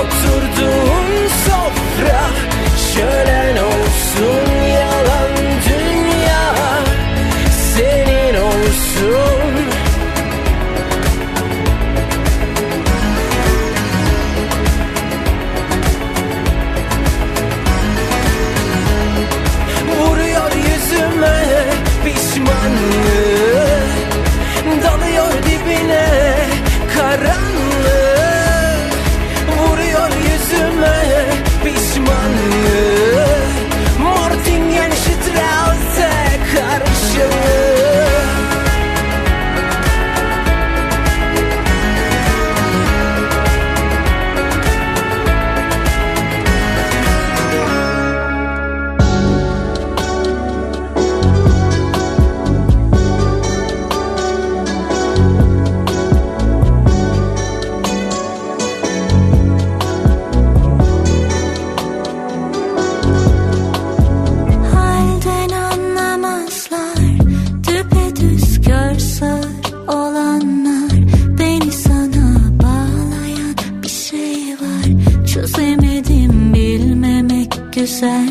Oturduğun sofra. Şölen olsun yalan dünya Senin olsun pişmanlık sand.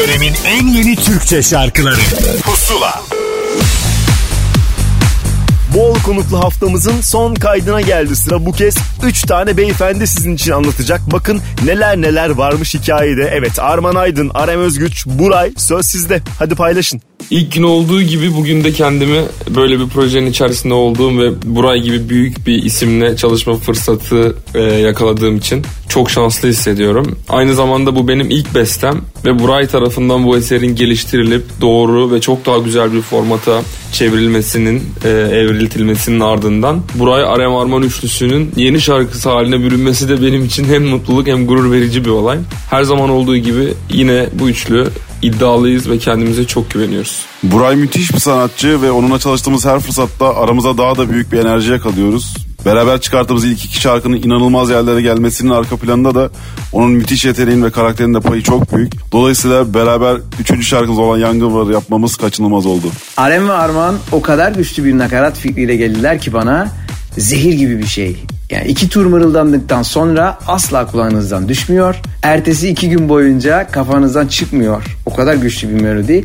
Dönemin en yeni Türkçe şarkıları Pusula Bol konuklu haftamızın son kaydına geldi sıra. Bu kez 3 tane beyefendi sizin için anlatacak. Bakın neler neler varmış hikayede. Evet Arman Aydın, Arem Özgüç, Buray söz sizde. Hadi paylaşın. İlk gün olduğu gibi bugün de kendimi böyle bir projenin içerisinde olduğum ve Buray gibi büyük bir isimle çalışma fırsatı e, yakaladığım için çok şanslı hissediyorum. Aynı zamanda bu benim ilk bestem ve Buray tarafından bu eserin geliştirilip doğru ve çok daha güzel bir formata çevrilmesinin, e, evriltilmesinin ardından Buray Arem Arman üçlüsünün yeni şarkısı haline bürünmesi de benim için hem mutluluk hem gurur verici bir olay. Her zaman olduğu gibi yine bu üçlü iddialıyız ve kendimize çok güveniyoruz. Buray müthiş bir sanatçı ve onunla çalıştığımız her fırsatta aramıza daha da büyük bir enerji yakalıyoruz. Beraber çıkarttığımız ilk iki şarkının inanılmaz yerlere gelmesinin arka planında da onun müthiş yeteneğin ve karakterinin de payı çok büyük. Dolayısıyla beraber üçüncü şarkımız olan Yangın Var yapmamız kaçınılmaz oldu. Arem ve Arman o kadar güçlü bir nakarat fikriyle geldiler ki bana zehir gibi bir şey. Yani iki tur mırıldandıktan sonra asla kulağınızdan düşmüyor. Ertesi iki gün boyunca kafanızdan çıkmıyor. O kadar güçlü bir melodi.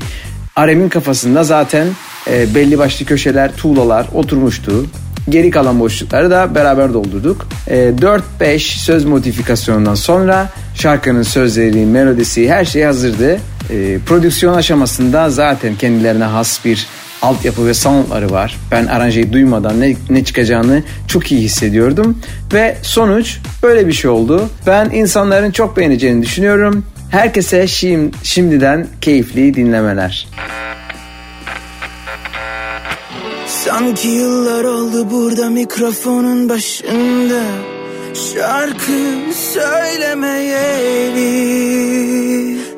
Arem'in kafasında zaten e, belli başlı köşeler, tuğlalar oturmuştu. Geri kalan boşlukları da beraber doldurduk. E, 4-5 söz modifikasyonundan sonra şarkının sözleri, melodisi her şey hazırdı. E, prodüksiyon aşamasında zaten kendilerine has bir altyapı ve soundları var. Ben aranjeyi duymadan ne, ne çıkacağını çok iyi hissediyordum. Ve sonuç böyle bir şey oldu. Ben insanların çok beğeneceğini düşünüyorum. Herkese şim, şimdiden keyifli dinlemeler. Sanki yıllar oldu burada mikrofonun başında Şarkı söylemeyeli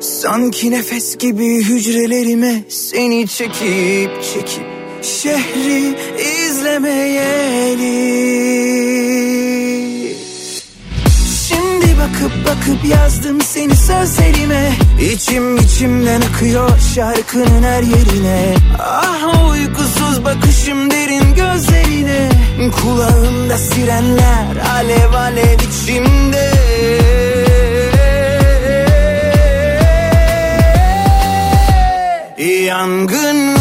Sanki nefes gibi hücrelerime seni çekip çekip Şehri izlemeyeli Şimdi bakıp bakıp yazdım seni sözlerime. İçim içimden akıyor şarkının her yerine. Ah uykusuz bakışım derin gözlerine. Kulağımda sirenler alev alev içimde yangın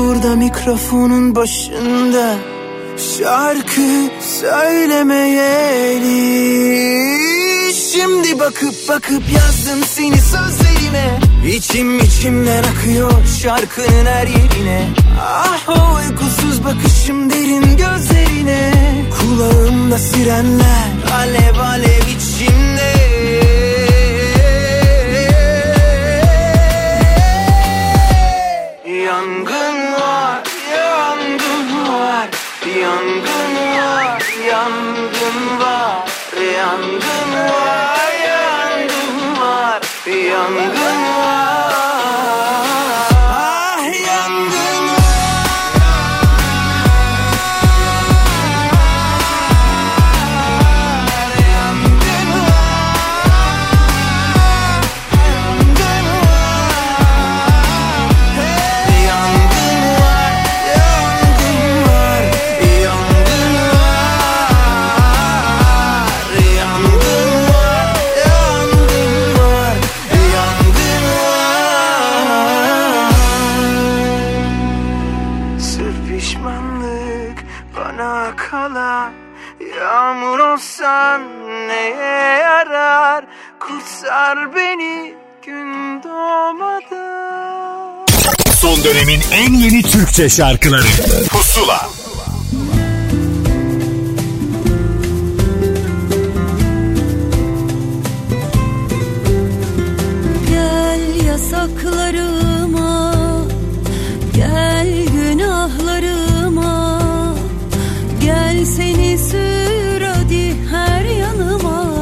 burada mikrofonun başında Şarkı söylemeyeli Şimdi bakıp bakıp yazdım seni sözlerime İçim içimden akıyor şarkının her yerine. Ah o uykusuz bakışım derin gözlerine. Kulağımda sirenler alev alev içimde Dönemin en yeni Türkçe şarkıları. Pusula. Gel yasaklarıma Gel günahlarıma. Gel seni sür hadi her yanıma.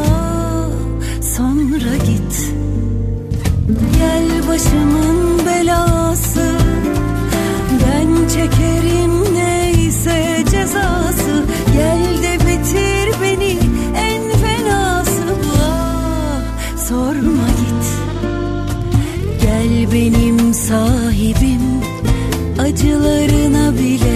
Sonra git. Gel başımın cezası. Gel de bitir beni en fenası Ah sorma git. Gel benim sahibim Acılarına bile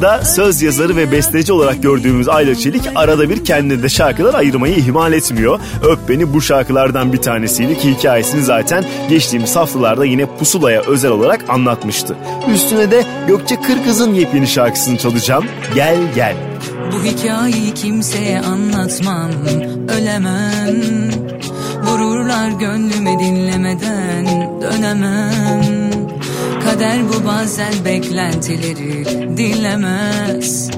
şarkıda söz yazarı ve besteci olarak gördüğümüz Ayla Çelik arada bir kendine de şarkılar ayırmayı ihmal etmiyor. Öp Beni bu şarkılardan bir tanesiydi ki hikayesini zaten geçtiğimiz haftalarda yine Pusula'ya özel olarak anlatmıştı. Üstüne de Gökçe Kırkız'ın yepyeni şarkısını çalacağım. Gel gel. Bu hikayeyi kimseye anlatmam, ölemem. Vururlar gönlüme dinlemeden dönemem Kader bu bazen beklentileri dinlemez.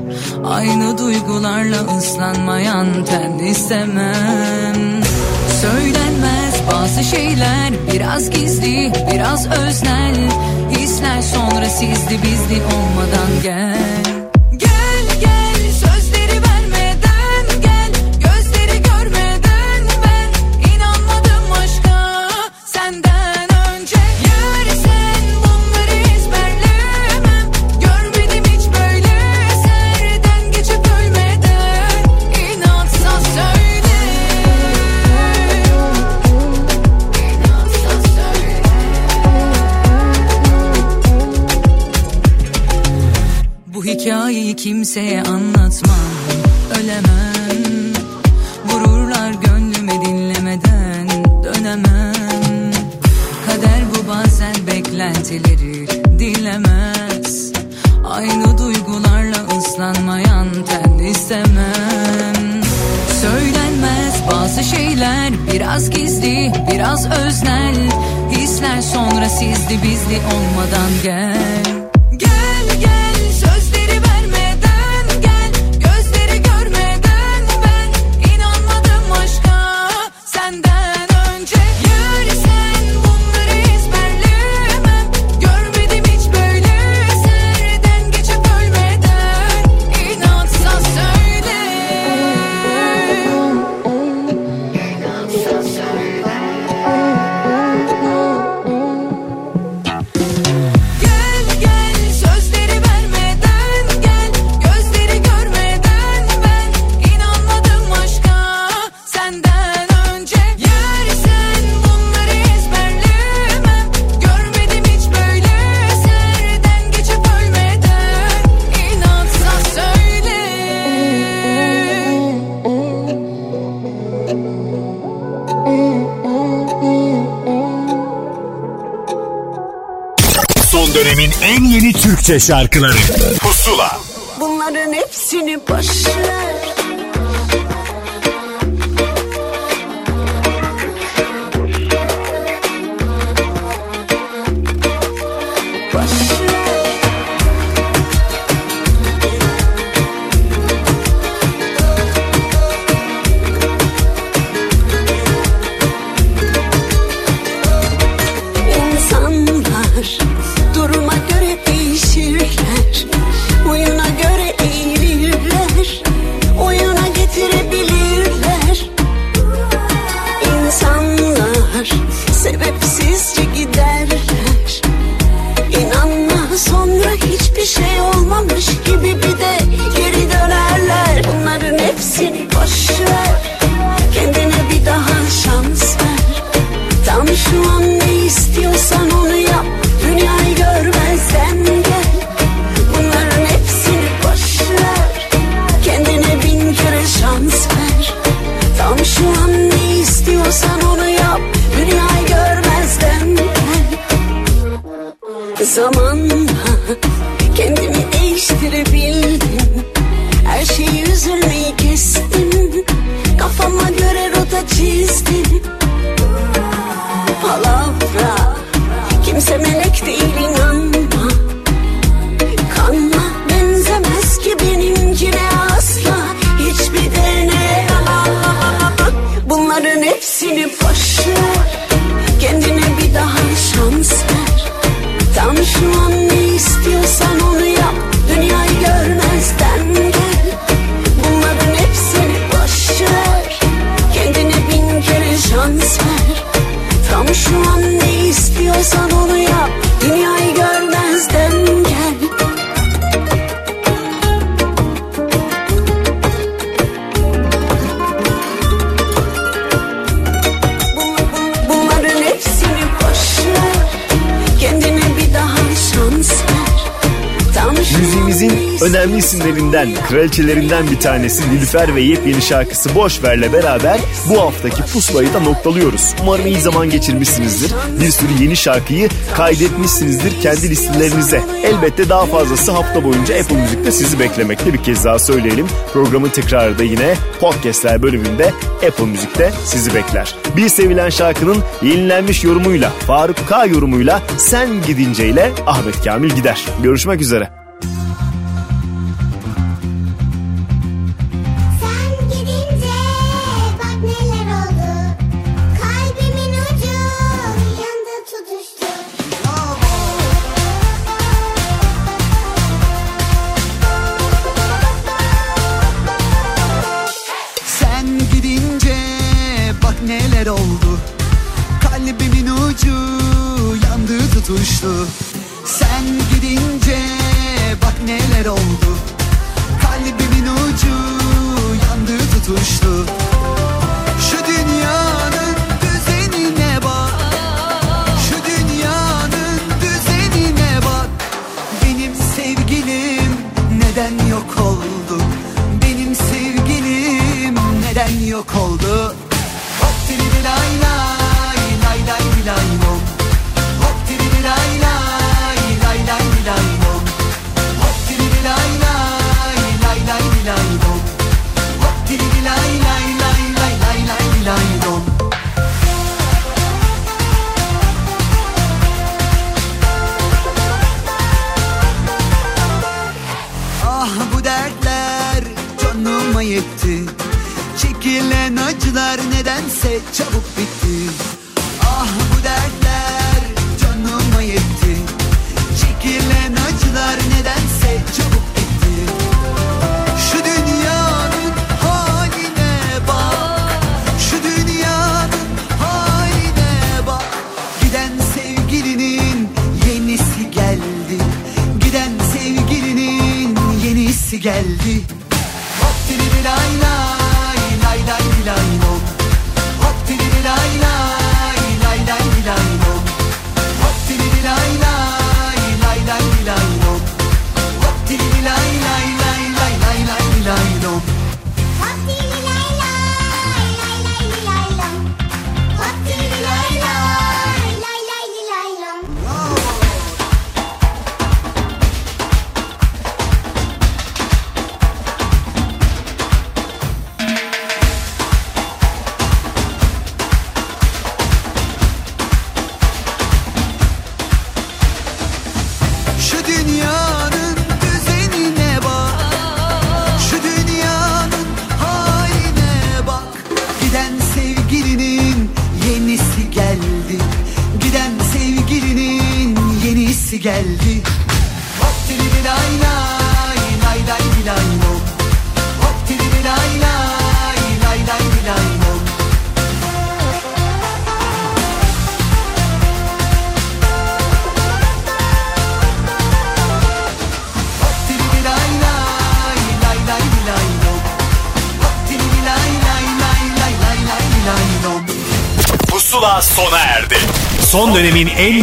Aynı duygularla ıslanmayan ten istemem. Söylenmez bazı şeyler biraz gizli biraz öznel. Hisler sonra sizli bizli olmadan gel. Türkçe şarkıları. hiçbir şey olmamış gibi bir önemli isimlerinden, kraliçelerinden bir tanesi Nilüfer ve yepyeni şarkısı Boşver'le beraber bu haftaki pusulayı da noktalıyoruz. Umarım iyi zaman geçirmişsinizdir. Bir sürü yeni şarkıyı kaydetmişsinizdir kendi listelerinize. Elbette daha fazlası hafta boyunca Apple Müzik'te sizi beklemekte bir kez daha söyleyelim. Programın tekrarı da yine podcastler bölümünde Apple Müzik'te sizi bekler. Bir sevilen şarkının yenilenmiş yorumuyla, Faruk K yorumuyla Sen Gidince ile Ahmet Kamil gider. Görüşmek üzere.